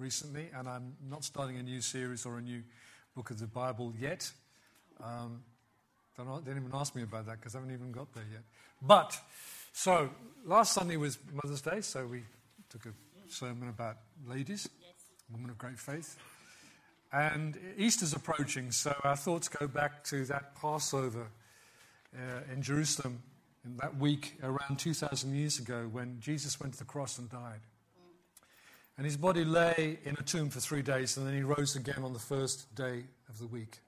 recently, and I'm not starting a new series or a new book of the Bible yet. Um, don't, don't even ask me about that because I haven't even got there yet. But, so, last Sunday was Mother's Day, so we took a sermon about ladies, yes. women of great faith. And Easter's approaching, so our thoughts go back to that Passover uh, in Jerusalem in that week around 2,000 years ago when Jesus went to the cross and died. And his body lay in a tomb for three days, and then he rose again on the first day of the week.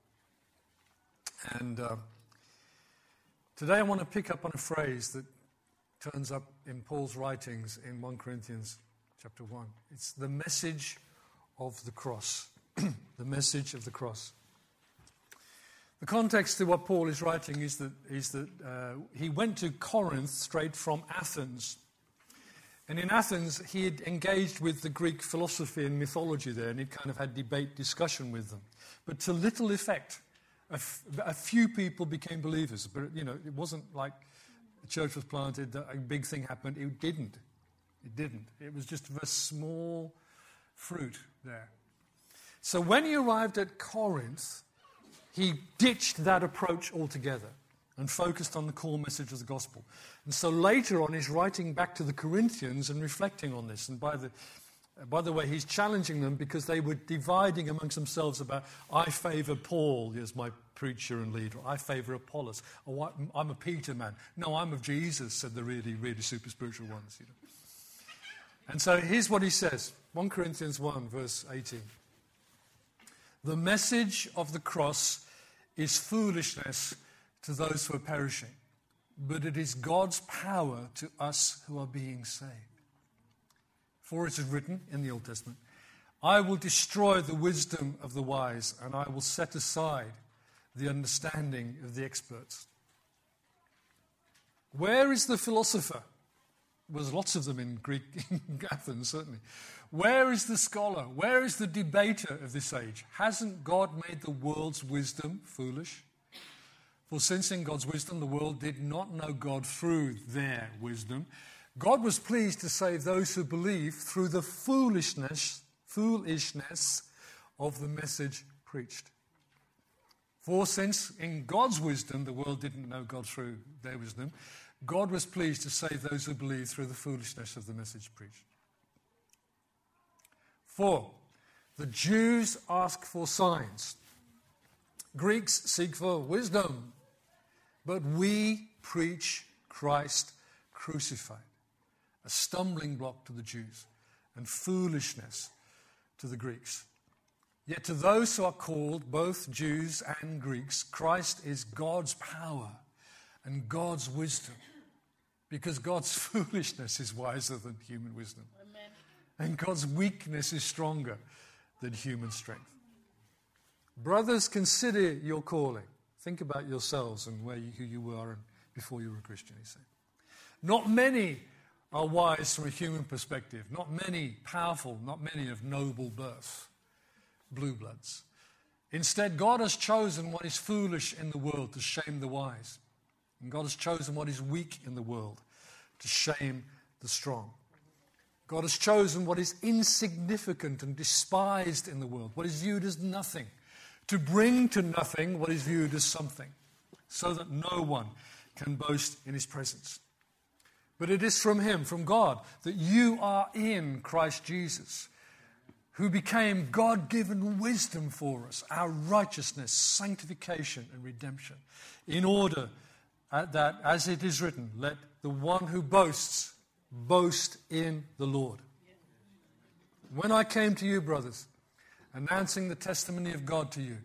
And uh, today I want to pick up on a phrase that turns up in Paul's writings in 1 Corinthians chapter 1. It's the message of the cross. the message of the cross. The context to what Paul is writing is that, is that uh, he went to Corinth straight from Athens. And in Athens, he had engaged with the Greek philosophy and mythology there, and he kind of had debate, discussion with them. But to little effect. A, f- a few people became believers, but you know, it wasn't like the church was planted, a big thing happened. It didn't. It didn't. It was just a small fruit there. So when he arrived at Corinth, he ditched that approach altogether and focused on the core message of the gospel. And so later on, he's writing back to the Corinthians and reflecting on this. And by the, by the way, he's challenging them because they were dividing amongst themselves about, I favor Paul as my preacher and leader. I favor Apollos. Oh, I'm a Peter man. No, I'm of Jesus, said the really, really super spiritual ones. You know. And so here's what he says 1 Corinthians 1, verse 18. The message of the cross is foolishness to those who are perishing, but it is God's power to us who are being saved. For it is written in the Old Testament, I will destroy the wisdom of the wise, and I will set aside the understanding of the experts. Where is the philosopher? There's lots of them in Greek in Athens, certainly. Where is the scholar? Where is the debater of this age? Hasn't God made the world's wisdom foolish? For since in God's wisdom the world did not know God through their wisdom, God was pleased to save those who believe through the foolishness, foolishness of the message preached. For since in God's wisdom the world didn't know God through their wisdom, God was pleased to save those who believe through the foolishness of the message preached. For, the Jews ask for signs. Greeks seek for wisdom. But we preach Christ crucified, a stumbling block to the Jews and foolishness to the Greeks. Yet to those who are called, both Jews and Greeks, Christ is God's power and God's wisdom. Because God's foolishness is wiser than human wisdom. And God's weakness is stronger than human strength. Brothers, consider your calling. Think about yourselves and where you, who you were before you were a Christian, he said. Not many are wise from a human perspective, not many powerful, not many of noble birth, blue bloods. Instead, God has chosen what is foolish in the world to shame the wise. And God has chosen what is weak in the world to shame the strong. God has chosen what is insignificant and despised in the world, what is viewed as nothing, to bring to nothing what is viewed as something, so that no one can boast in his presence. But it is from Him, from God, that you are in Christ Jesus, who became God given wisdom for us, our righteousness, sanctification, and redemption, in order that, as it is written, let the one who boasts boast in the Lord. When I came to you, brothers, announcing the testimony of God to you,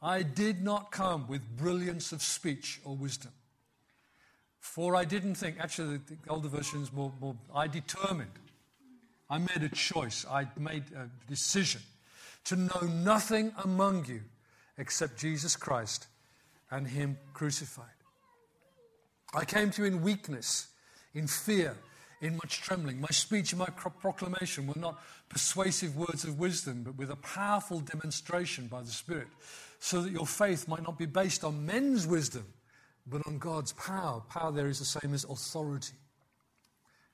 I did not come with brilliance of speech or wisdom. For I didn't think, actually, the older version is more, more, I determined. I made a choice. I made a decision to know nothing among you except Jesus Christ and Him crucified. I came to you in weakness, in fear, in much trembling. My speech and my proclamation were not persuasive words of wisdom, but with a powerful demonstration by the Spirit, so that your faith might not be based on men's wisdom, but on God's power. Power there is the same as authority.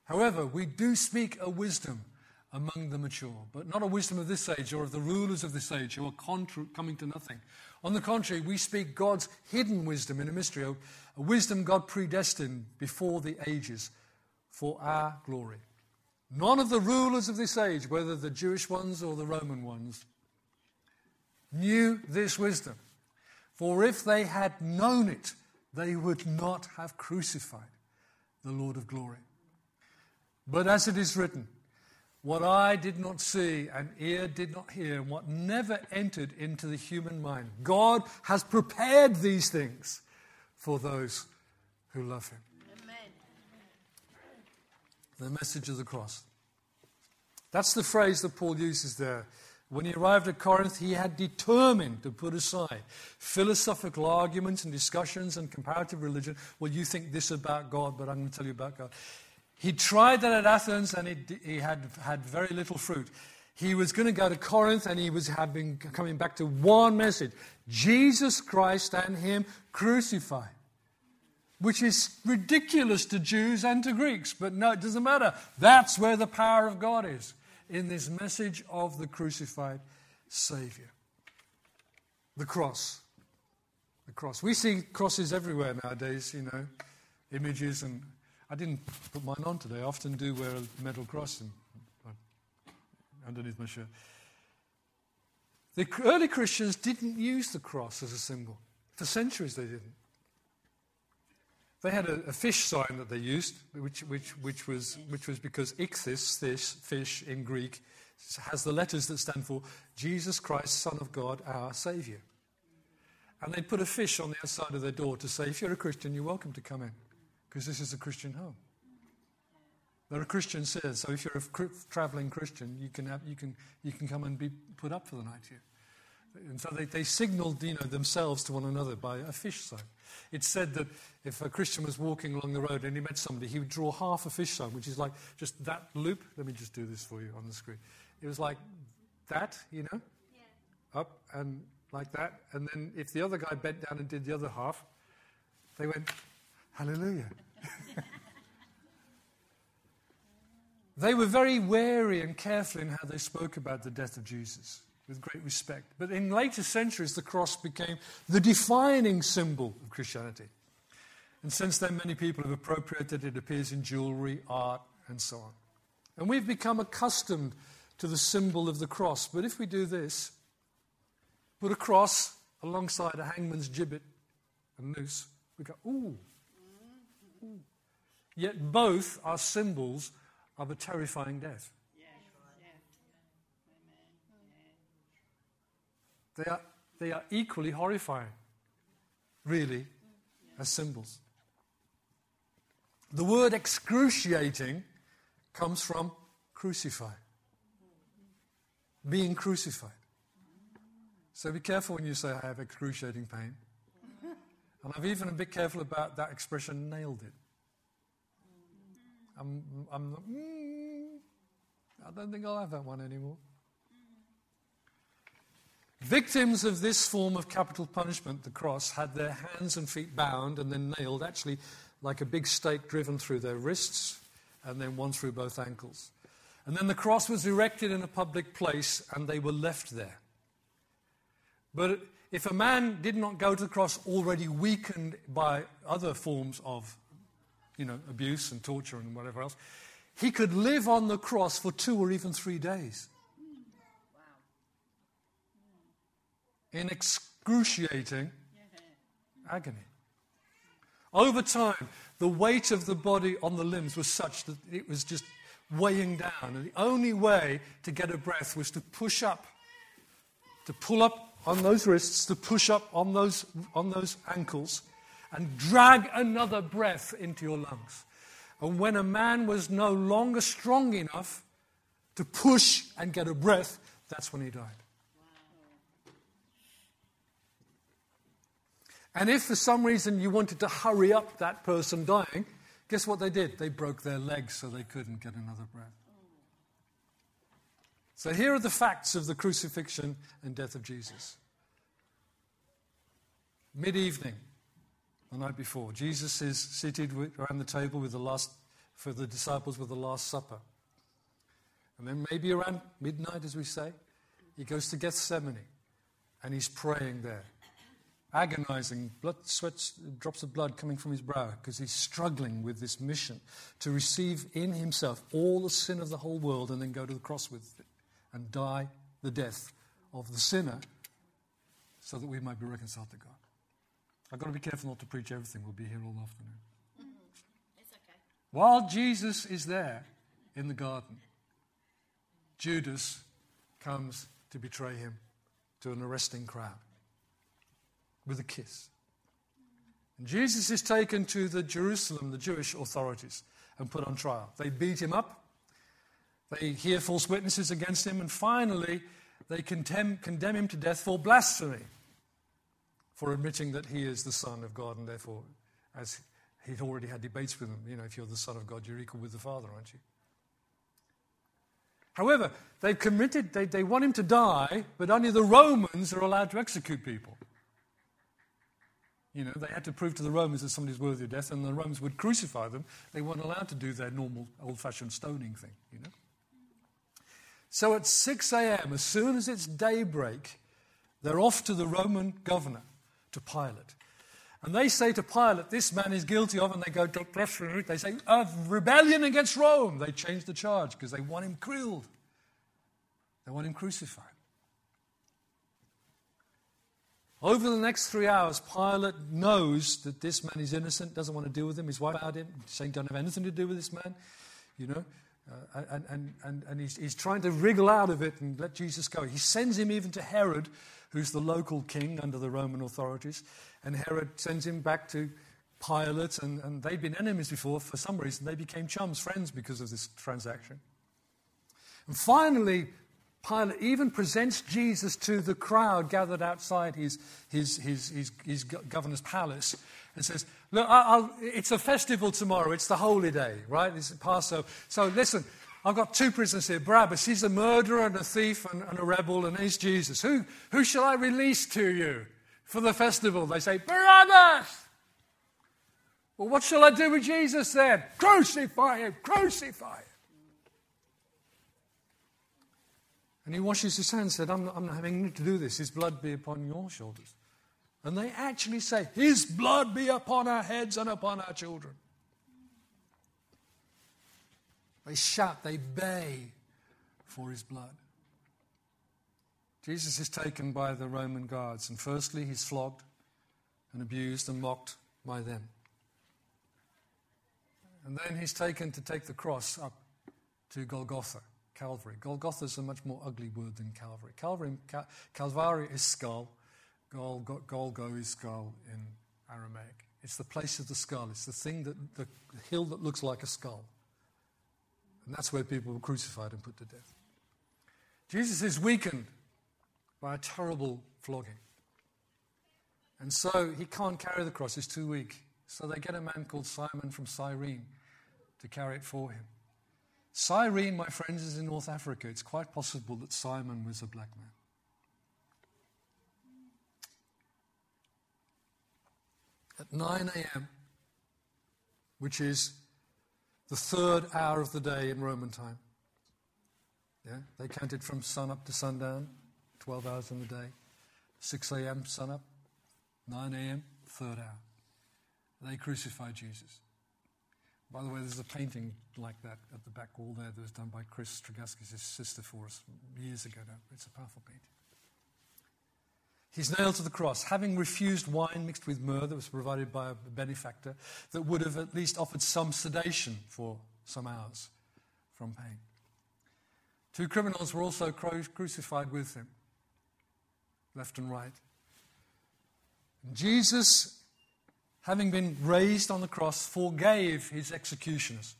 However, we do speak a wisdom among the mature, but not a wisdom of this age or of the rulers of this age who are contra- coming to nothing. On the contrary, we speak God's hidden wisdom in a mystery, a, a wisdom God predestined before the ages for our glory. None of the rulers of this age, whether the Jewish ones or the Roman ones, knew this wisdom. For if they had known it, they would not have crucified the Lord of glory. But as it is written, what eye did not see and ear did not hear, and what never entered into the human mind. God has prepared these things for those who love Him. The message of the cross. That's the phrase that Paul uses there. When he arrived at Corinth, he had determined to put aside philosophical arguments and discussions and comparative religion. Well, you think this about God, but I'm going to tell you about God. He tried that at Athens and he had had very little fruit. He was going to go to Corinth and he was having, coming back to one message Jesus Christ and Him crucified. Which is ridiculous to Jews and to Greeks, but no, it doesn't matter. That's where the power of God is in this message of the crucified Savior. The cross. The cross. We see crosses everywhere nowadays, you know, images and I didn't put mine on today. I often do wear a metal cross underneath my shirt. The early Christians didn't use the cross as a symbol. For centuries, they didn't. They had a, a fish sign that they used, which, which, which, was, which was because ichthys, this fish in Greek, has the letters that stand for Jesus Christ, Son of God, our Savior. And they'd put a fish on the outside of their door to say, if you're a Christian, you're welcome to come in because this is a Christian home. There are Christian here, so if you're a traveling Christian, you can, have, you, can, you can come and be put up for the night here. And so they, they signaled you know, themselves to one another by a fish sign. It said that if a Christian was walking along the road and he met somebody, he would draw half a fish sign, which is like just that loop. Let me just do this for you on the screen. It was like that, you know, yeah. up and like that. And then if the other guy bent down and did the other half, they went, Hallelujah. they were very wary and careful in how they spoke about the death of Jesus with great respect. But in later centuries, the cross became the defining symbol of Christianity. And since then, many people have appropriated it. It appears in jewelry, art, and so on. And we've become accustomed to the symbol of the cross. But if we do this, put a cross alongside a hangman's gibbet and noose, we go, ooh, Yet both are symbols of a terrifying death. They are, they are equally horrifying, really, as symbols. The word excruciating comes from crucify, being crucified. So be careful when you say, I have excruciating pain. And I've even been careful about that expression, nailed it. I'm, I'm mm, I don't think I'll have that one anymore. Victims of this form of capital punishment, the cross, had their hands and feet bound and then nailed, actually like a big stake driven through their wrists and then one through both ankles. And then the cross was erected in a public place and they were left there. But if a man did not go to the cross already weakened by other forms of you know, abuse and torture and whatever else, he could live on the cross for two or even three days. In excruciating agony. Over time, the weight of the body on the limbs was such that it was just weighing down. And the only way to get a breath was to push up, to pull up on those wrists, to push up on those, on those ankles, and drag another breath into your lungs. And when a man was no longer strong enough to push and get a breath, that's when he died. And if for some reason you wanted to hurry up that person dying, guess what they did? They broke their legs so they couldn't get another breath. So here are the facts of the crucifixion and death of Jesus. Mid evening, the night before. Jesus is seated around the table with the last, for the disciples with the Last Supper. And then maybe around midnight, as we say, he goes to Gethsemane and he's praying there, agonizing, blood, sweats, drops of blood coming from his brow because he's struggling with this mission to receive in himself all the sin of the whole world and then go to the cross with it and die the death of the sinner so that we might be reconciled to God. I've got to be careful not to preach everything. We'll be here all afternoon. Mm-hmm. It's okay. While Jesus is there in the garden, Judas comes to betray him to an arresting crowd with a kiss. And Jesus is taken to the Jerusalem, the Jewish authorities, and put on trial. They beat him up, they hear false witnesses against him, and finally, they condemn, condemn him to death for blasphemy, for admitting that he is the Son of God, and therefore, as he'd already had debates with them, you know, if you're the Son of God, you're equal with the Father, aren't you? However, they've committed, they, they want him to die, but only the Romans are allowed to execute people. You know, they had to prove to the Romans that somebody's worthy of death, and the Romans would crucify them. They weren't allowed to do their normal old fashioned stoning thing, you know. So at 6 a.m., as soon as it's daybreak, they're off to the Roman governor, to Pilate. And they say to Pilate, This man is guilty of, and they go, they say, of rebellion against Rome. They change the charge because they want him killed. They want him crucified. Over the next three hours, Pilate knows that this man is innocent, doesn't want to deal with him. His wife about him, saying, Don't have anything to do with this man, you know. Uh, and and, and, and he's, he's trying to wriggle out of it and let Jesus go. He sends him even to Herod, who's the local king under the Roman authorities. And Herod sends him back to Pilate, and, and they'd been enemies before. For some reason, they became chums, friends, because of this transaction. And finally, Pilate even presents Jesus to the crowd gathered outside his, his, his, his, his governor's palace and says, Look, I'll, it's a festival tomorrow. It's the holy day, right? It's Passover. So listen, I've got two prisoners here Barabbas, he's a murderer and a thief and, and a rebel, and he's Jesus. Who, who shall I release to you for the festival? They say, Barabbas! Well, what shall I do with Jesus then? Crucify him! Crucify him! And he washes his hands and said, I'm not, I'm not having to do this. His blood be upon your shoulders. And they actually say, His blood be upon our heads and upon our children. They shout, they bay for his blood. Jesus is taken by the Roman guards, and firstly, he's flogged and abused and mocked by them. And then he's taken to take the cross up to Golgotha, Calvary. Golgotha is a much more ugly word than Calvary. Calvary, Cal- Calvary is skull, Gol, Golgo is skull in Aramaic. It's the place of the skull. It's the thing that the hill that looks like a skull. And that's where people were crucified and put to death. Jesus is weakened by a terrible flogging. And so he can't carry the cross, he's too weak. So they get a man called Simon from Cyrene to carry it for him. Cyrene, my friends, is in North Africa. It's quite possible that Simon was a black man. At 9 a.m., which is the third hour of the day in Roman time. Yeah? They counted from sun up to sundown, 12 hours in the day. 6 a.m., sun up. 9 a.m., third hour. They crucified Jesus. By the way, there's a painting like that at the back wall there that was done by Chris Stragaskis' sister for us years ago now. It's a powerful painting. He's nailed to the cross, having refused wine mixed with myrrh that was provided by a benefactor that would have at least offered some sedation for some hours from pain. Two criminals were also crucified with him, left and right. And Jesus, having been raised on the cross, forgave his executioners.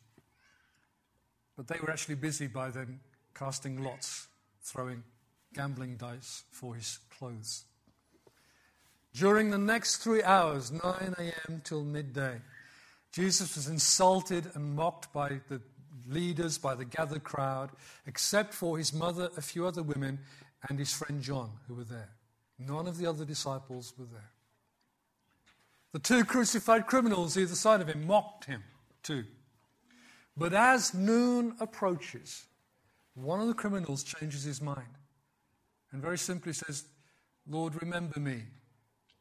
But they were actually busy by then casting lots, throwing gambling dice for his clothes. During the next three hours, 9 a.m. till midday, Jesus was insulted and mocked by the leaders, by the gathered crowd, except for his mother, a few other women, and his friend John, who were there. None of the other disciples were there. The two crucified criminals either side of him mocked him too. But as noon approaches, one of the criminals changes his mind and very simply says, Lord, remember me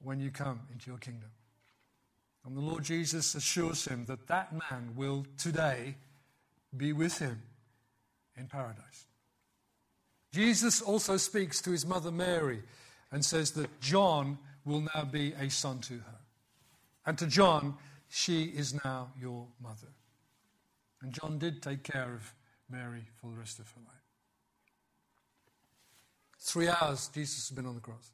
when you come into your kingdom. And the Lord Jesus assures him that that man will today be with him in paradise. Jesus also speaks to his mother Mary and says that John will now be a son to her. And to John, she is now your mother. And John did take care of Mary for the rest of her life. Three hours Jesus has been on the cross.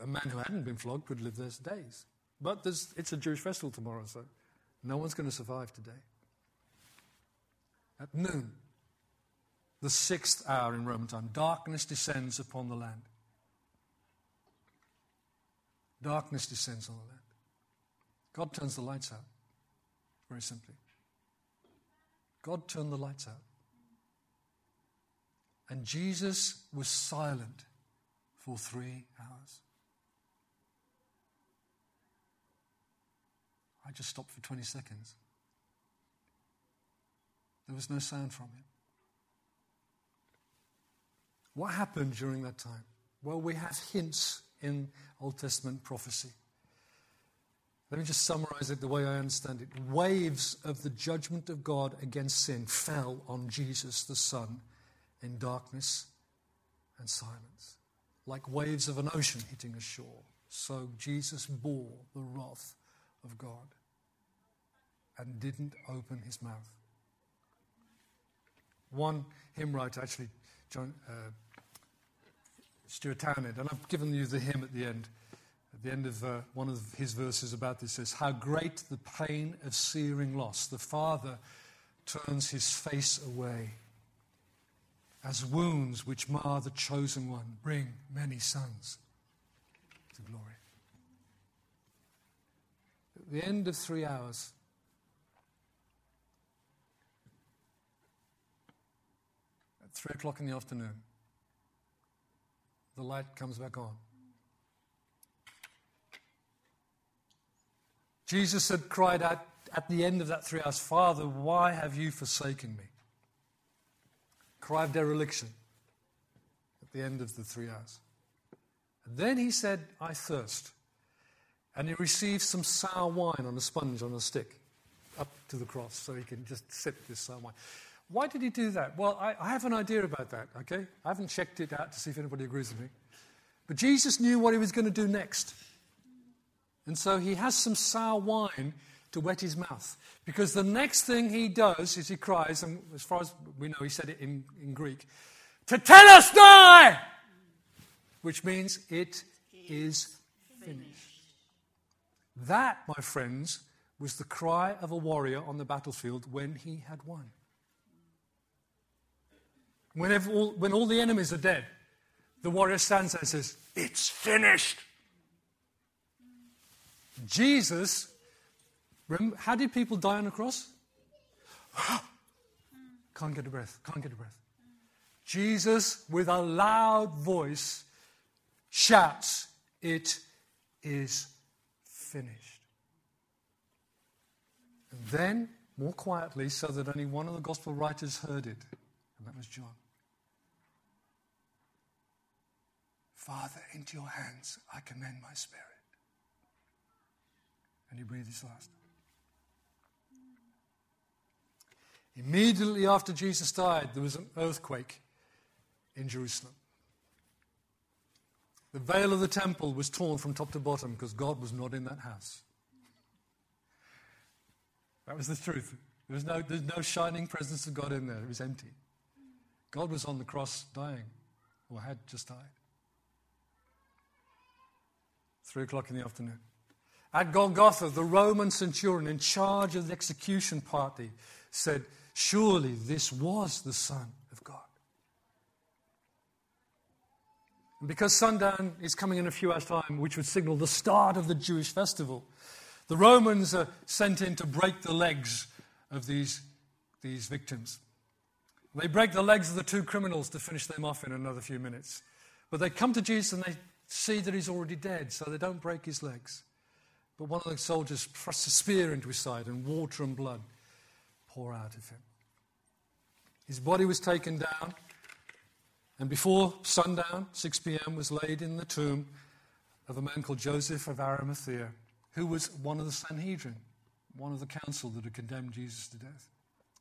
A, man who hadn't been flogged would live there days. But it's a Jewish festival tomorrow, so no one's going to survive today. At noon, the sixth hour in Roman time, darkness descends upon the land. Darkness descends on the land. God turns the lights out, very simply. God turned the lights out. And Jesus was silent for three hours. I just stopped for 20 seconds. There was no sound from him. What happened during that time? Well, we have hints in Old Testament prophecy. Let me just summarize it the way I understand it. Waves of the judgment of God against sin fell on Jesus, the Son, in darkness and silence. Like waves of an ocean hitting a shore, so Jesus bore the wrath of God and didn't open his mouth. One hymn writer, actually, John, uh, Stuart Townend, and I've given you the hymn at the end. At the end of uh, one of his verses about this says, How great the pain of searing loss. The Father turns his face away as wounds which mar the chosen one bring many sons to glory. At the end of three hours, at three o'clock in the afternoon, the light comes back on. Jesus had cried out at the end of that three hours, Father, why have you forsaken me? Cry of dereliction at the end of the three hours. And then he said, I thirst. And he received some sour wine on a sponge on a stick up to the cross so he can just sip this sour wine. Why did he do that? Well, I, I, have an idea about that, okay? I haven't checked it out to see if anybody agrees with me. But Jesus knew what he was going to do next. And so he has some sour wine to wet his mouth. Because the next thing he does is he cries, and as far as we know, he said it in, in Greek, Tetelestai! Which means it is finished. That, my friends, was the cry of a warrior on the battlefield when he had won. Whenever all, when all the enemies are dead, the warrior stands there and says, It's finished. Jesus, remember, how did people die on the cross? can't get a breath, can't get a breath. Jesus, with a loud voice, shouts, It is finished. And then, more quietly, so that only one of the gospel writers heard it, and that was John. Father, into your hands I commend my spirit. And he breathed his last. Immediately after Jesus died, there was an earthquake in Jerusalem. The veil of the temple was torn from top to bottom because God was not in that house. That was the truth. There was no, there's no shining presence of God in there. It was empty. God was on the cross dying, or had just died. Three o'clock in the afternoon. At Golgotha, the Roman centurion in charge of the execution party said, Surely this was the Son of God. And because sundown is coming in a few hours' time, which would signal the start of the Jewish festival, the Romans are sent in to break the legs of these, these victims. They break the legs of the two criminals to finish them off in another few minutes. But they come to Jesus and they see that he's already dead, so they don't break his legs. But one of the soldiers thrusts a spear into his side, and water and blood pour out of him. His body was taken down, and before sundown, 6 p.m., was laid in the tomb of a man called Joseph of Arimathea, who was one of the Sanhedrin, one of the council that had condemned Jesus to death.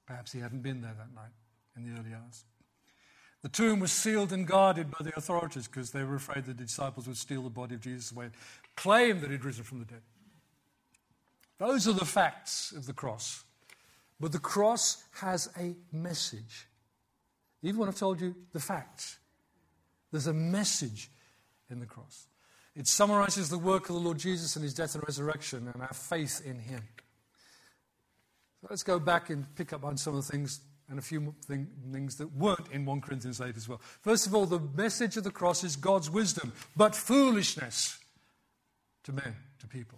Perhaps he hadn't been there that night in the early hours. The tomb was sealed and guarded by the authorities because they were afraid the disciples would steal the body of Jesus away and claim that he'd risen from the dead. Those are the facts of the cross. But the cross has a message. Even when I've told you the facts, there's a message in the cross. It summarizes the work of the Lord Jesus and his death and resurrection and our faith in him. So let's go back and pick up on some of the things and a few thing, things that weren't in 1 Corinthians 8 as well. First of all, the message of the cross is God's wisdom, but foolishness to men, to people.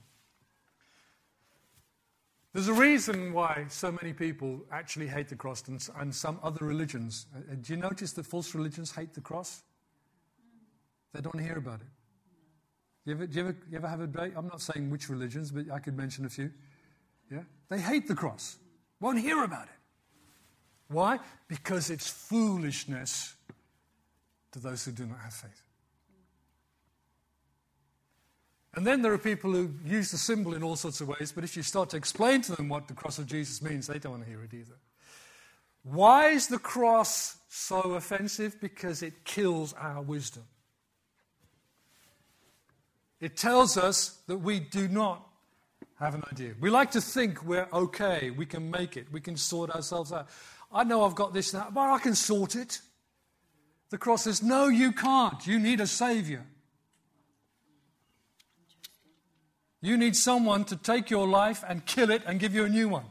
There's a reason why so many people actually hate the cross and, and some other religions. Uh, uh, do you notice that false religions hate the cross? They don't hear about it. You ever, do you ever, you ever have a debate? I'm not saying which religions, but I could mention a few. Yeah? They hate the cross, won't hear about it. Why? Because it's foolishness to those who do not have faith. And then there are people who use the symbol in all sorts of ways, but if you start to explain to them what the cross of Jesus means, they don't want to hear it either. Why is the cross so offensive? Because it kills our wisdom. It tells us that we do not have an idea. We like to think we're okay, we can make it, we can sort ourselves out. I know I've got this that, but I can sort it. The cross says, No, you can't. You need a Savior. You need someone to take your life and kill it and give you a new one.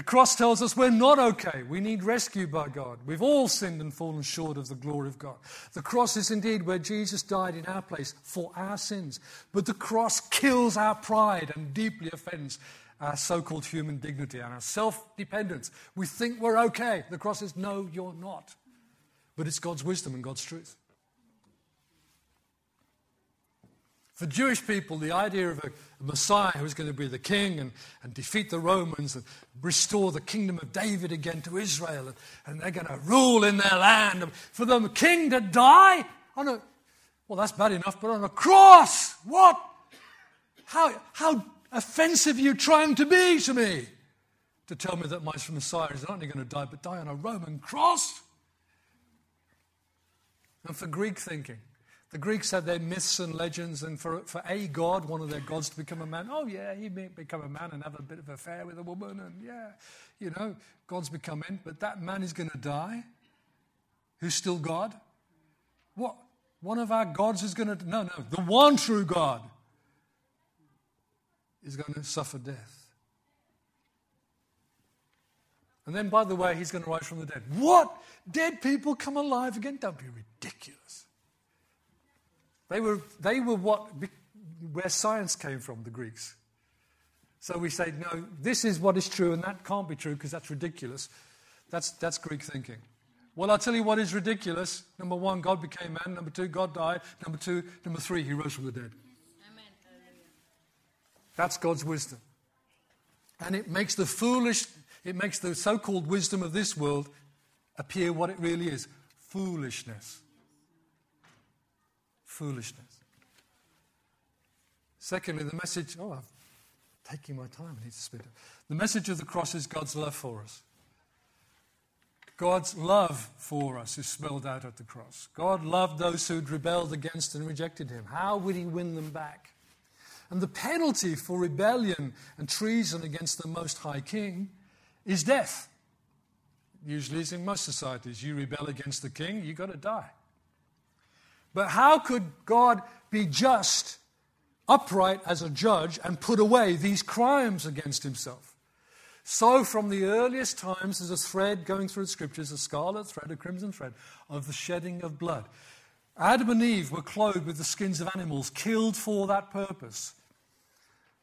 The cross tells us we're not okay. We need rescue by God. We've all sinned and fallen short of the glory of God. The cross is indeed where Jesus died in our place for our sins. But the cross kills our pride and deeply offends our so called human dignity and our self dependence. We think we're okay. The cross says, no, you're not. But it's God's wisdom and God's truth. For Jewish people, the idea of a, Messiah who was going to be the king and, and defeat the Romans and restore the kingdom of David again to Israel, and, and they're going to rule in their land. For the king to die on a, well, that's bad enough, but on a cross, what? How, how offensive are you trying to be to me? To tell me that my Messiah is not only going to die, but die on a Roman cross? And for Greek thinking, the Greeks had their myths and legends, and for, for a god, one of their gods, to become a man, oh, yeah, he may become a man and have a bit of affair with a woman, and yeah, you know, gods become men, but that man is going to die, who's still God. What? One of our gods is going to, no, no, the one true God is going to suffer death. And then, by the way, he's going to rise from the dead. What? Dead people come alive again? Don't be ridiculous. They were, they were what, where science came from, the Greeks. So we say, no, this is what is true, and that can't be true because that's ridiculous. That's, that's Greek thinking. Well, I'll tell you what is ridiculous. Number one, God became man. Number two, God died. Number two, number three, he rose from the dead. Amen. That's God's wisdom. And it makes the foolish, it makes the so called wisdom of this world appear what it really is foolishness foolishness. Secondly, the message, oh, I'm taking my time, I need to speed up. The message of the cross is God's love for us. God's love for us is spelled out at the cross. God loved those who'd rebelled against and rejected him. How would he win them back? And the penalty for rebellion and treason against the Most High King is death. Usually, it's in most societies. You rebel against the king, you've got to die. But how could God be just, upright as a judge, and put away these crimes against himself? So, from the earliest times, there's a thread going through the scriptures, a scarlet thread, a crimson thread, of the shedding of blood. Adam and Eve were clothed with the skins of animals, killed for that purpose.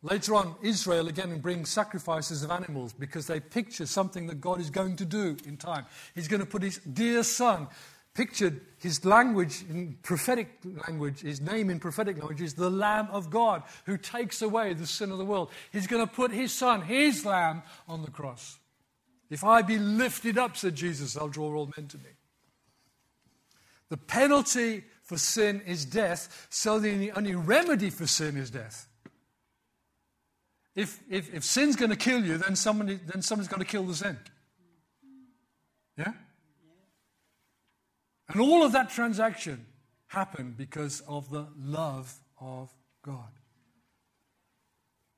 Later on, Israel again brings sacrifices of animals because they picture something that God is going to do in time. He's going to put his dear son pictured his language in prophetic language, his name in prophetic language is the Lamb of God who takes away the sin of the world. He's going to put his son, his lamb, on the cross. If I be lifted up, said Jesus, I'll draw all men to me. The penalty for sin is death, so the only remedy for sin is death. If, if, if sin's going to kill you, then, somebody, then somebody's got to kill the sin. Yeah? And all of that transaction happened because of the love of God.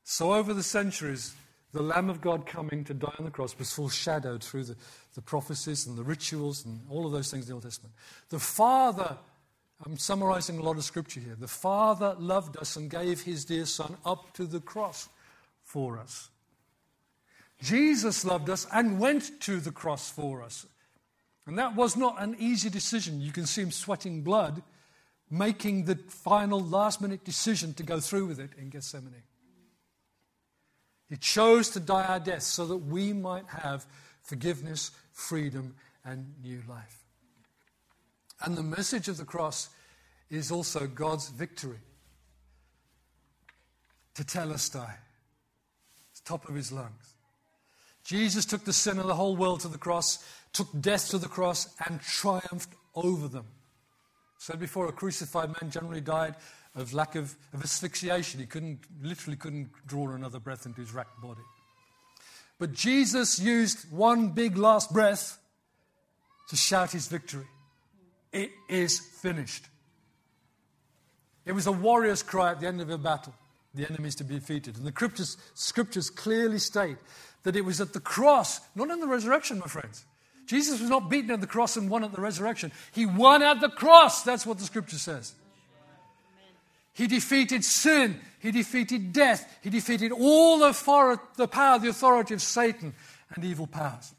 So, over the centuries, the Lamb of God coming to die on the cross was foreshadowed through the, the prophecies and the rituals and all of those things in the Old Testament. The Father, I'm summarizing a lot of scripture here. The Father loved us and gave his dear Son up to the cross for us. Jesus loved us and went to the cross for us. And that was not an easy decision. You can see him sweating blood, making the final last minute decision to go through with it in Gethsemane. He chose to die our death so that we might have forgiveness, freedom, and new life. And the message of the cross is also God's victory. To tell us, Tetelestai, top of his lungs. Jesus took the sin of the whole world to the cross took death to the cross and triumphed over them. Said before, a crucified man generally died of lack of, of asphyxiation. He couldn't, literally couldn't draw another breath into his racked body. But Jesus used one big last breath to shout his victory. It is finished. It was a warrior's cry at the end of a battle. The enemy is to be defeated. And the scriptures, scriptures clearly state that it was at the cross, not in the resurrection, my friends. Jesus was not beaten at the cross and won at the resurrection. He won at the cross. That's what the scripture says. He defeated sin. He defeated death. He defeated all the, for- the power, the authority of Satan and evil powers.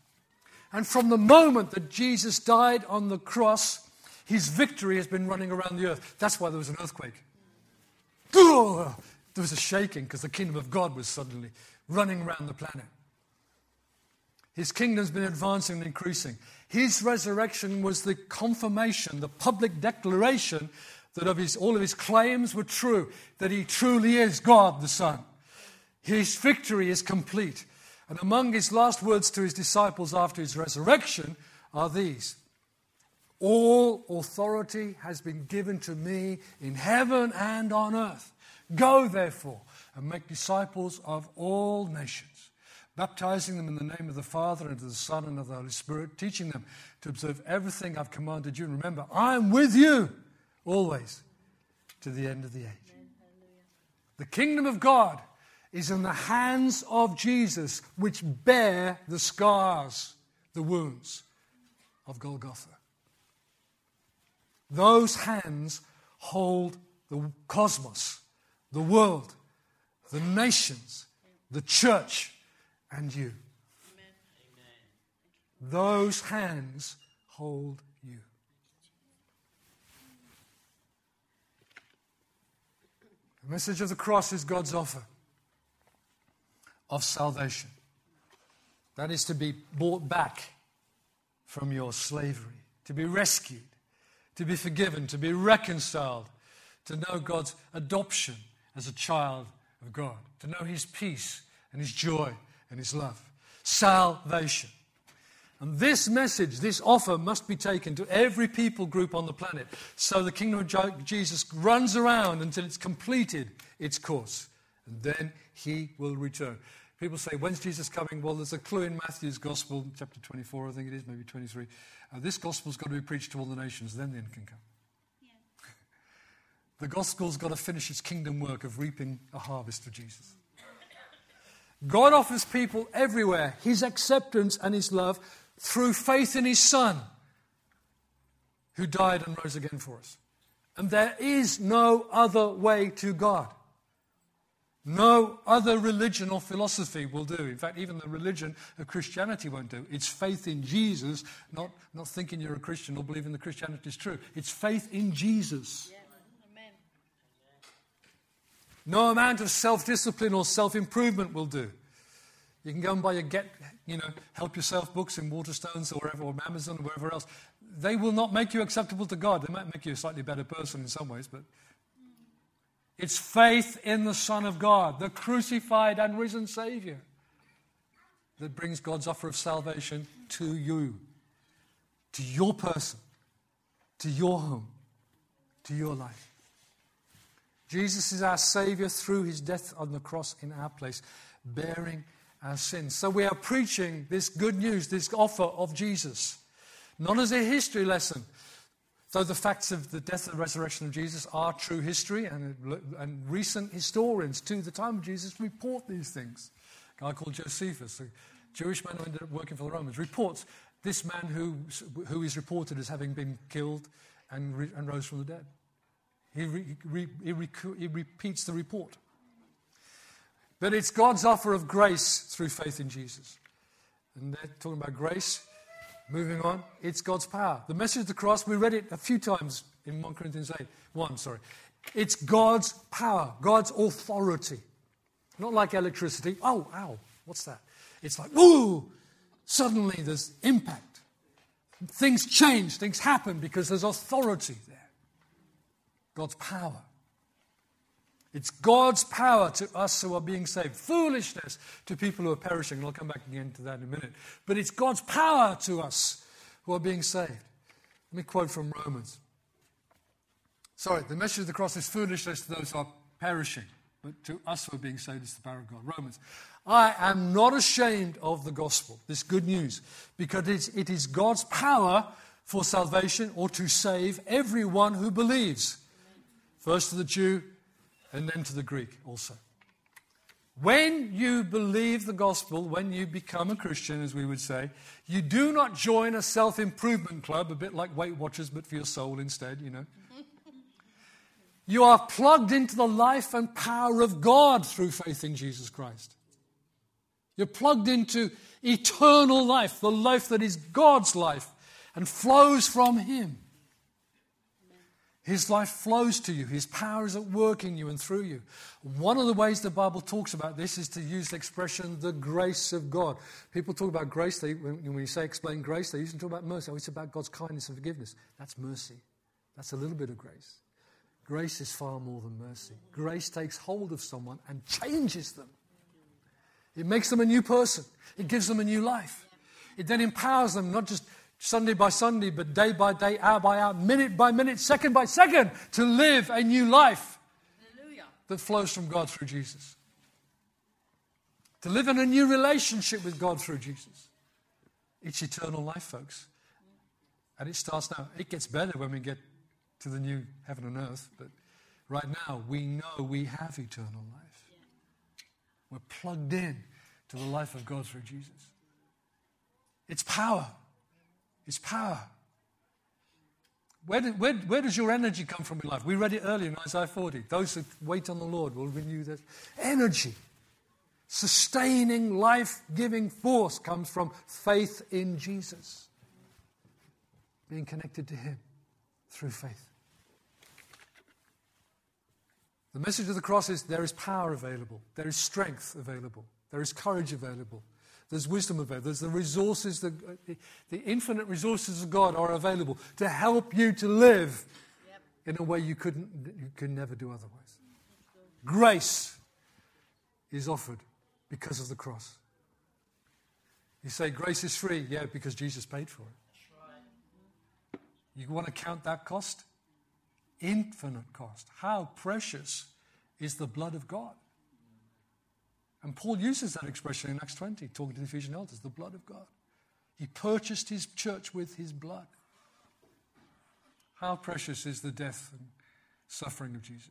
And from the moment that Jesus died on the cross, his victory has been running around the earth. That's why there was an earthquake. There was a shaking because the kingdom of God was suddenly running around the planet. His kingdom's been advancing and increasing. His resurrection was the confirmation, the public declaration that of his, all of his claims were true, that he truly is God the Son. His victory is complete. And among his last words to his disciples after his resurrection are these All authority has been given to me in heaven and on earth. Go, therefore, and make disciples of all nations baptizing them in the name of the Father and of the Son and of the Holy Spirit, teaching them to observe everything I've commanded you. And remember, I'm with you always to the end of the age. The kingdom of God is in the hands of Jesus, which bear the scars, the wounds of Golgotha. Those hands hold the cosmos, the world, the nations, the church, and you. Amen. Those hands hold you. The message of the cross is God's offer of salvation. That is to be brought back from your slavery, to be rescued, to be forgiven, to be reconciled, to know God's adoption as a child of God, to know His peace and His joy and His love. Salvation. And this message, this offer, must be taken to every people group on the planet. So the kingdom of Jesus runs around until it's completed its course. And then he will return. People say, When's Jesus coming? Well, there's a clue in Matthew's Gospel, chapter 24, I think it is, maybe 23. Uh, this Gospel's got to be preached to all the nations, then the end can come. Yeah. the Gospel's got to finish its kingdom work of reaping a harvest for Jesus. God offers people everywhere his acceptance and his love through faith in his Son, who died and rose again for us. And there is no other way to God. No other religion or philosophy will do. In fact, even the religion of Christianity won't do. It's faith in Jesus, not, not thinking you're a Christian or believing the Christianity is true. It's faith in Jesus. Yeah. No amount of self discipline or self improvement will do. You can go and buy your get, you know, help yourself books in Waterstones or wherever, or Amazon or wherever else. they will not make you acceptable to God. They might make you a slightly better person in some ways, but it's faith in the Son of God, the crucified and risen Savior, that brings God's offer of salvation to you, to your person, to your home, to your life. Jesus is our Savior through his death on the cross in our place, bearing our sins. So we are preaching this good news, this offer of Jesus, not as a history lesson, though the facts of the death and resurrection of Jesus are true history, and, and recent historians to the time of Jesus report these things. A guy called Josephus, a Jewish man who ended up working for the Romans, reports this man who, who is reported as having been killed and, re, and rose from the dead. He, re, he, he repeats the report. But it's God's offer of grace through faith in Jesus. And they're talking about grace. Moving on, it's God's power. The message of the cross, we read it a few times in 1 Corinthians 8. 1, sorry. It's God's power, God's authority. Not like electricity. Oh, ow, what's that? It's like, woo! Suddenly there's impact. Things change, things happen because there's authority. God's power. It's God's power to us who are being saved. Foolishness to people who are perishing. And I'll come back again to that in a minute. But it's God's power to us who are being saved. Let me quote from Romans. Sorry, the message of the cross is foolishness to those who are perishing. But to us who are being saved, it's the power of God. Romans. I am not ashamed of the gospel, this good news, because it is God's power for salvation or to save everyone who believes. First to the Jew, and then to the Greek also. When you believe the gospel, when you become a Christian, as we would say, you do not join a self improvement club, a bit like Weight Watchers, but for your soul instead, you know. You are plugged into the life and power of God through faith in Jesus Christ. You're plugged into eternal life, the life that is God's life and flows from Him. His life flows to you. His power is at work in you and through you. One of the ways the Bible talks about this is to use the expression, the grace of God. People talk about grace, they, when you say explain grace, they usually talk about mercy. Oh, it's about God's kindness and forgiveness. That's mercy. That's a little bit of grace. Grace is far more than mercy. Grace takes hold of someone and changes them. It makes them a new person, it gives them a new life. It then empowers them not just Sunday by Sunday, but day by day, hour by hour, minute by minute, second by second, to live a new life Hallelujah. that flows from God through Jesus. To live in a new relationship with God through Jesus. It's eternal life, folks. And it starts now. It gets better when we get to the new heaven and earth, but right now we know we have eternal life. We're plugged in to the life of God through Jesus. It's power. It's power. Where, where, where, does your energy come from in life? We read it earlier in Isaiah 40. Those who wait on the Lord will renew their energy. Sustaining, life giving force comes from faith in Jesus, being connected to Him through faith. The message of the cross is there is power available, there is strength available, there is courage available, there's wisdom available. There's the resources, the, the infinite resources of God are available to help you to live yep. in a way you couldn't, you could never do otherwise. Grace is offered because of the cross. You say grace is free, yeah, because Jesus paid for it. You want to count that cost? Infinite cost. How precious is the blood of God? And Paul uses that expression in Acts 20, talking to the Ephesian elders the blood of God. He purchased his church with his blood. How precious is the death and suffering of Jesus.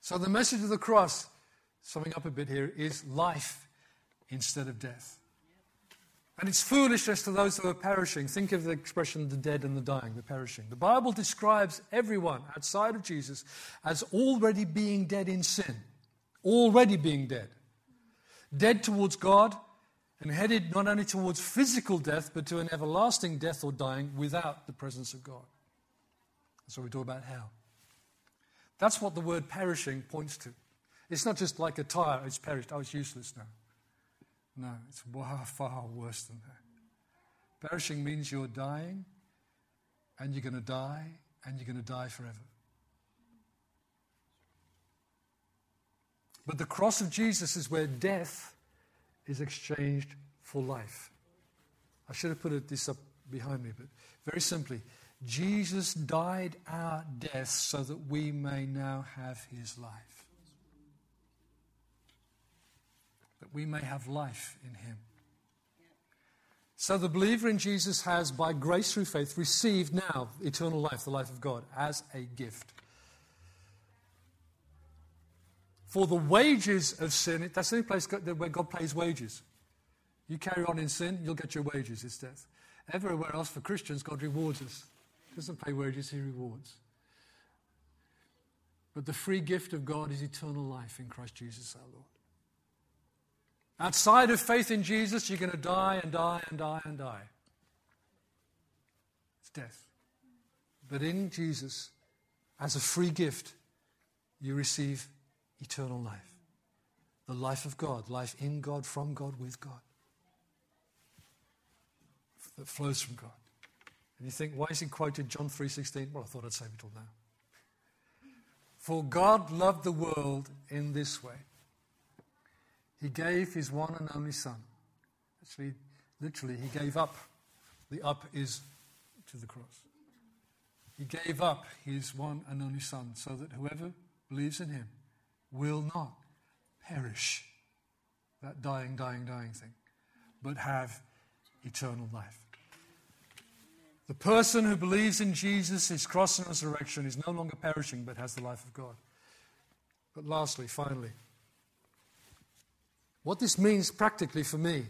So, the message of the cross, summing up a bit here, is life instead of death. And it's foolishness to those who are perishing. Think of the expression the dead and the dying, the perishing. The Bible describes everyone outside of Jesus as already being dead in sin already being dead. Dead towards God and headed not only towards physical death, but to an everlasting death or dying without the presence of God. So we talk about hell. That's what the word perishing points to. It's not just like a tire, it's perished, oh, it's useless now. No, it's far, far worse than that. Perishing means you're dying, and you're going to die, and you're going to die forever. But the cross of Jesus is where death is exchanged for life. I should have put this up behind me, but very simply, Jesus died our death so that we may now have his life. That we may have life in him. So the believer in Jesus has, by grace through faith, received now eternal life, the life of God, as a gift. For the wages of sin, that's the only place where God pays wages. You carry on in sin, you'll get your wages, it's death. Everywhere else for Christians, God rewards us. He doesn't pay wages, He rewards. But the free gift of God is eternal life in Christ Jesus our Lord. Outside of faith in Jesus, you're going to die and die and die and die. It's death. But in Jesus, as a free gift, you receive eternal life. The life of God, life in God, from God, with God. That flows from God. And you think, why is he quoted John 3.16? Well, I thought I'd save it all now. For God loved the world in this way. He gave his one and only Son. Actually, literally, he gave up. The up is to the cross. He gave up his one and only Son so that whoever believes in him will not perish, that dying, dying, dying thing, but have eternal life. The person who believes in Jesus, his cross and resurrection, is no longer perishing but has the life of God. But lastly, finally, what this means practically for me,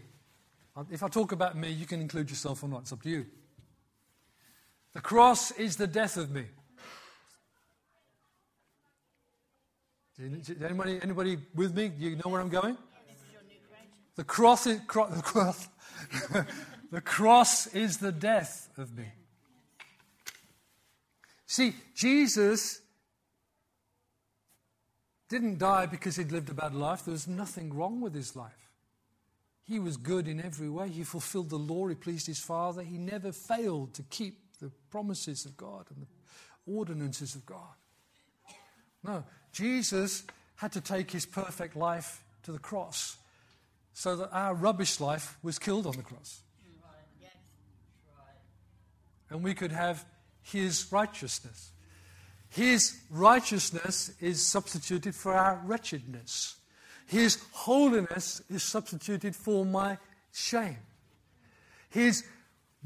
if I talk about me, you can include yourself or not, it's up to you. The cross is the death of me. Anybody, anybody with me? Do you know where I'm going? The cross is, cro- the, cross, the cross is the death of me. See, Jesus didn't die because he'd lived a bad life. There was nothing wrong with his life. He was good in every way. He fulfilled the law. He pleased his Father. He never failed to keep the promises of God and the ordinances of God. No, Jesus had to take his perfect life to the cross so that our rubbish life was killed on the cross. And we could have his righteousness. His righteousness is substituted for our wretchedness. His holiness is substituted for my shame. His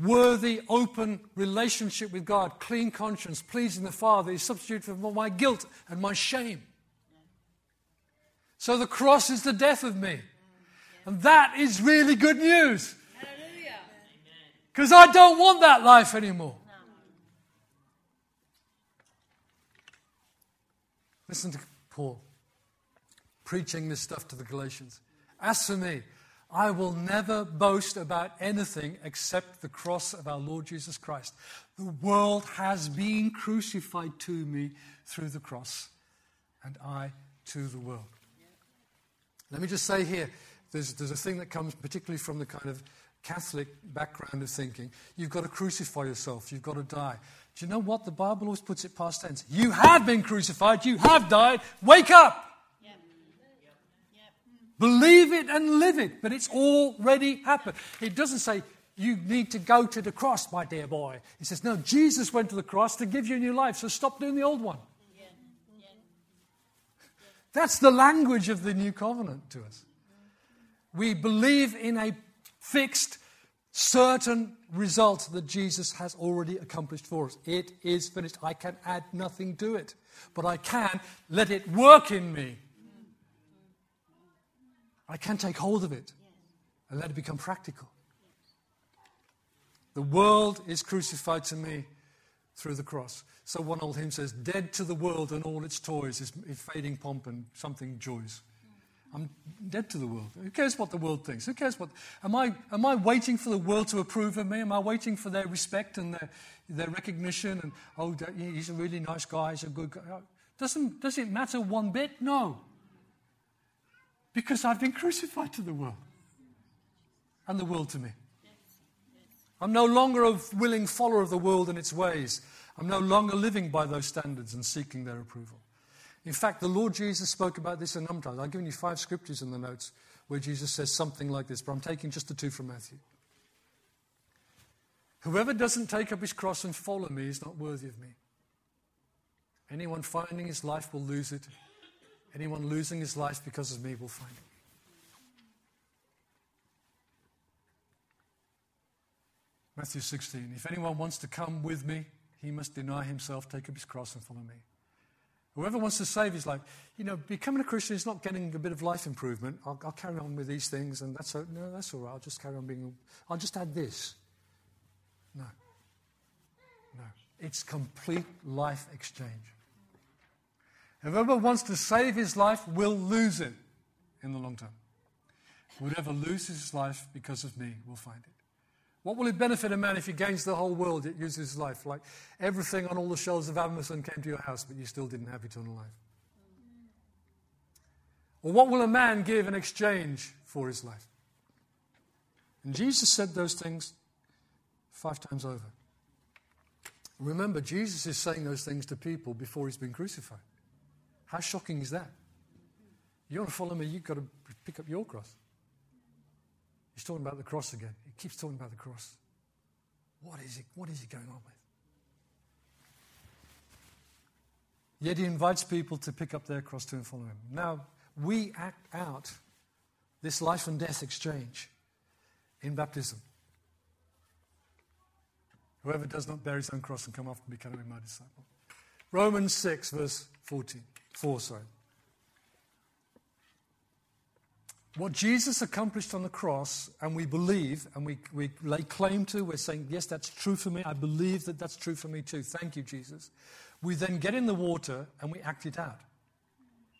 worthy, open relationship with God, clean conscience, pleasing the Father, is substituted for my guilt and my shame. So the cross is the death of me. And that is really good news. Because I don't want that life anymore. Listen to Paul preaching this stuff to the Galatians. As for me, I will never boast about anything except the cross of our Lord Jesus Christ. The world has been crucified to me through the cross, and I to the world. Let me just say here there's, there's a thing that comes particularly from the kind of Catholic background of thinking. You've got to crucify yourself, you've got to die. Do you know what? The Bible always puts it past tense. You have been crucified, you have died, wake up! Believe it and live it, but it's already happened. It doesn't say you need to go to the cross, my dear boy. It says, no, Jesus went to the cross to give you a new life, so stop doing the old one. That's the language of the new covenant to us. We believe in a fixed, certain result that Jesus has already accomplished for us. It is finished. I can add nothing to it, but I can let it work in me I can take hold of it and let it become practical. The world is crucified to me through the cross. So one old hymn says, Dead to the world and all its toys is fading pomp and something joys. I'm dead to the world. Who cares what the world thinks? Who cares what. Am I, am I waiting for the world to approve of me? Am I waiting for their respect and their, their recognition? And, oh, he's a really nice guy, he's a good guy. Doesn't, does it matter one bit? No. Because I've been crucified to the world and the world to me. I'm no longer a willing follower of the world and its ways. I'm no longer living by those standards and seeking their approval. In fact, the Lord Jesus spoke about this a number of times. I've given you five scriptures in the notes where Jesus says something like this, but I'm taking just the two from Matthew. Whoever doesn't take up his cross and follow me is not worthy of me. Anyone finding his life will lose it. Anyone losing his life because of me will find it. Matthew 16. If anyone wants to come with me, he must deny himself, take up his cross, and follow me. Whoever wants to save his life, you know, becoming a Christian is not getting a bit of life improvement. I'll, I'll carry on with these things, and that's no, that's all right. I'll just carry on being. I'll just add this. No, no, it's complete life exchange. Whoever wants to save his life will lose it in the long term. Whoever loses his life because of me will find it. What will it benefit a man if he gains the whole world yet uses his life? Like everything on all the shelves of Amazon came to your house, but you still didn't have eternal life. Or what will a man give in exchange for his life? And Jesus said those things five times over. Remember, Jesus is saying those things to people before he's been crucified. How shocking is that? You want to follow me, you've got to pick up your cross. He's talking about the cross again. He keeps talking about the cross. What is it? What is he going on with? Yet he invites people to pick up their cross to and follow him. Now, we act out this life and death exchange in baptism. Whoever does not bear his own cross and come after me cannot be my disciple. Romans 6, verse 14. 4. What Jesus accomplished on the cross, and we believe, and we, we lay claim to, we're saying, yes, that's true for me. I believe that that's true for me too. Thank you, Jesus. We then get in the water and we act it out.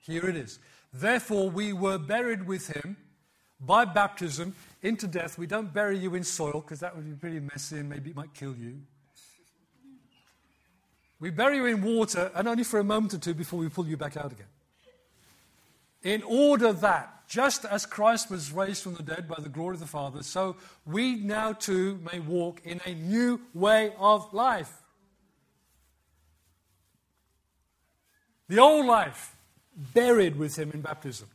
Here it is. Therefore, we were buried with him by baptism into death. We don't bury you in soil because that would be pretty messy and maybe it might kill you. We bury you in water and only for a moment or two before we pull you back out again. In order that just as Christ was raised from the dead by the glory of the Father, so we now too may walk in a new way of life. The old life, buried with Him in baptism.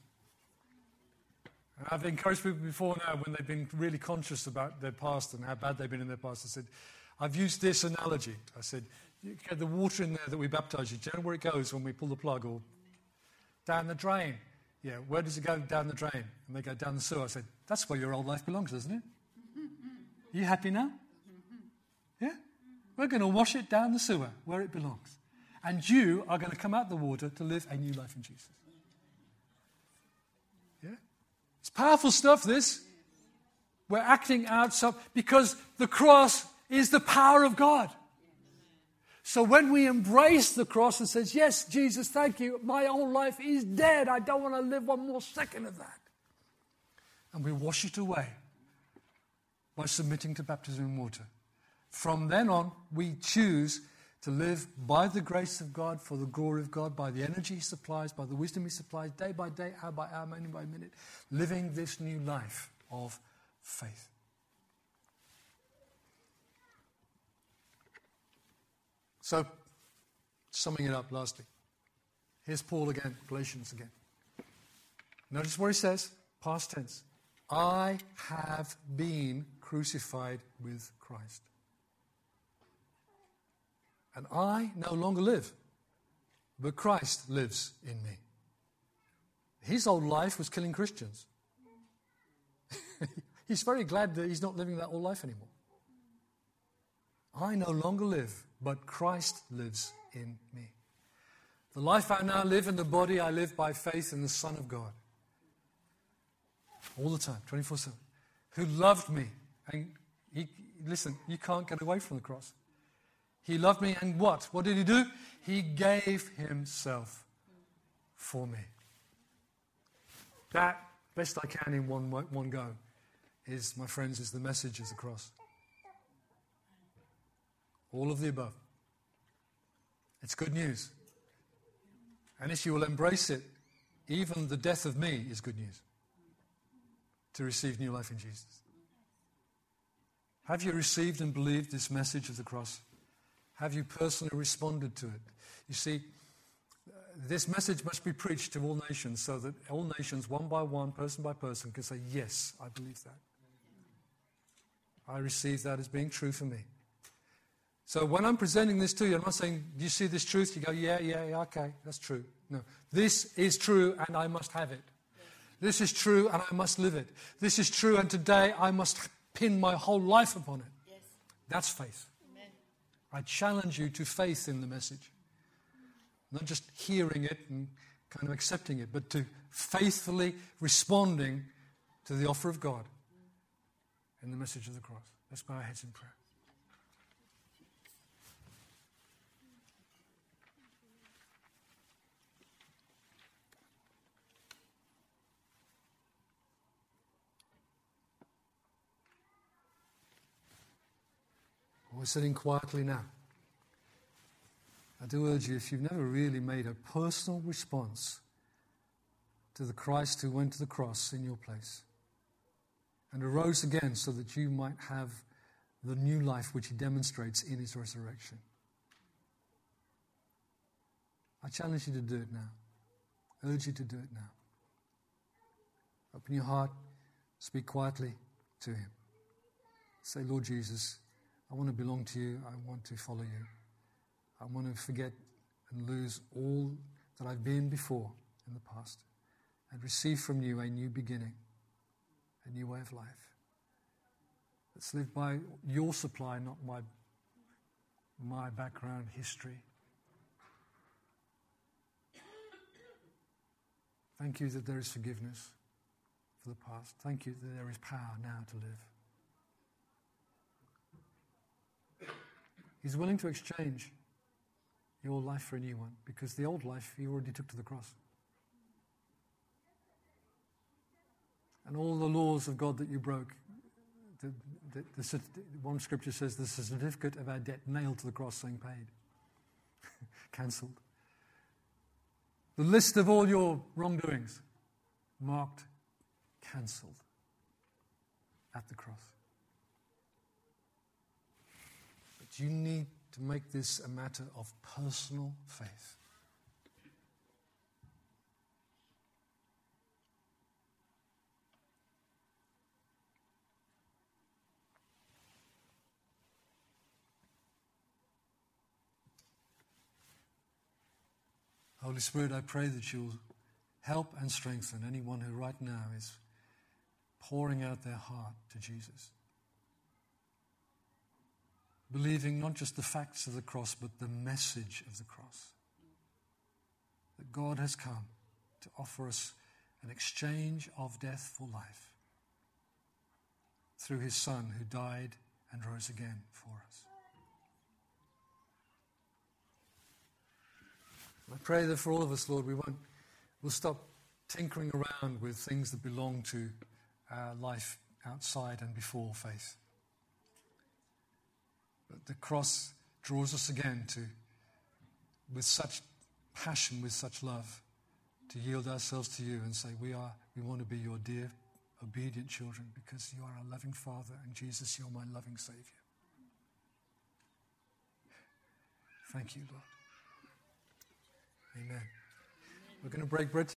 And I've encouraged people before now when they've been really conscious about their past and how bad they've been in their past. I said, I've used this analogy. I said, you get the water in there that we baptize you. Do you know where it goes when we pull the plug or down the drain? Yeah, where does it go down the drain? And they go down the sewer. I said, That's where your old life belongs, isn't it? You happy now? Yeah? We're going to wash it down the sewer where it belongs. And you are going to come out the water to live a new life in Jesus. Yeah? It's powerful stuff, this. We're acting out some, because the cross is the power of God. So when we embrace the cross and says, "Yes, Jesus, thank you. My old life is dead. I don't want to live one more second of that." And we wash it away by submitting to baptism in water. From then on, we choose to live by the grace of God, for the glory of God, by the energy He supplies, by the wisdom He supplies, day by day, hour by hour, minute by minute, living this new life of faith. So, summing it up lastly, here's Paul again, Galatians again. Notice where he says, past tense, I have been crucified with Christ. And I no longer live, but Christ lives in me. His old life was killing Christians. he's very glad that he's not living that old life anymore. I no longer live, but Christ lives in me. The life I now live in the body, I live by faith in the Son of God. All the time, 24 7. Who loved me. And he, listen, you can't get away from the cross. He loved me, and what? What did he do? He gave himself for me. That, best I can in one, one go, is, my friends, is the message of the cross. All of the above. It's good news. And if you will embrace it, even the death of me is good news to receive new life in Jesus. Have you received and believed this message of the cross? Have you personally responded to it? You see, this message must be preached to all nations so that all nations, one by one, person by person, can say, Yes, I believe that. I receive that as being true for me. So when I'm presenting this to you, I'm not saying, Do you see this truth? You go, Yeah, yeah, yeah, okay, that's true. No. This is true and I must have it. This is true and I must live it. This is true and today I must pin my whole life upon it. Yes. That's faith. Amen. I challenge you to faith in the message. Not just hearing it and kind of accepting it, but to faithfully responding to the offer of God in the message of the cross. Let's bow our heads in prayer. We're sitting quietly now. I do urge you, if you've never really made a personal response to the Christ who went to the cross in your place and arose again so that you might have the new life which he demonstrates in his resurrection. I challenge you to do it now. I urge you to do it now. Open your heart, speak quietly to him. Say, Lord Jesus, I want to belong to you. I want to follow you. I want to forget and lose all that I've been before in the past and receive from you a new beginning, a new way of life. Let's live by your supply, not my, my background history. Thank you that there is forgiveness for the past. Thank you that there is power now to live. He's willing to exchange your life for a new one because the old life you already took to the cross. And all the laws of God that you broke, the, the, the, one scripture says there's a certificate of our debt nailed to the cross saying paid, cancelled. The list of all your wrongdoings marked, cancelled at the cross. But you need to make this a matter of personal faith. Holy Spirit, I pray that you'll help and strengthen anyone who right now is pouring out their heart to Jesus believing not just the facts of the cross, but the message of the cross. That God has come to offer us an exchange of death for life through his Son who died and rose again for us. I pray that for all of us, Lord, we won't, we'll stop tinkering around with things that belong to our life outside and before faith. The cross draws us again to, with such passion, with such love, to yield ourselves to you and say, We are, we want to be your dear, obedient children because you are our loving Father and Jesus, you're my loving Savior. Thank you, Lord. Amen. We're going to break bread.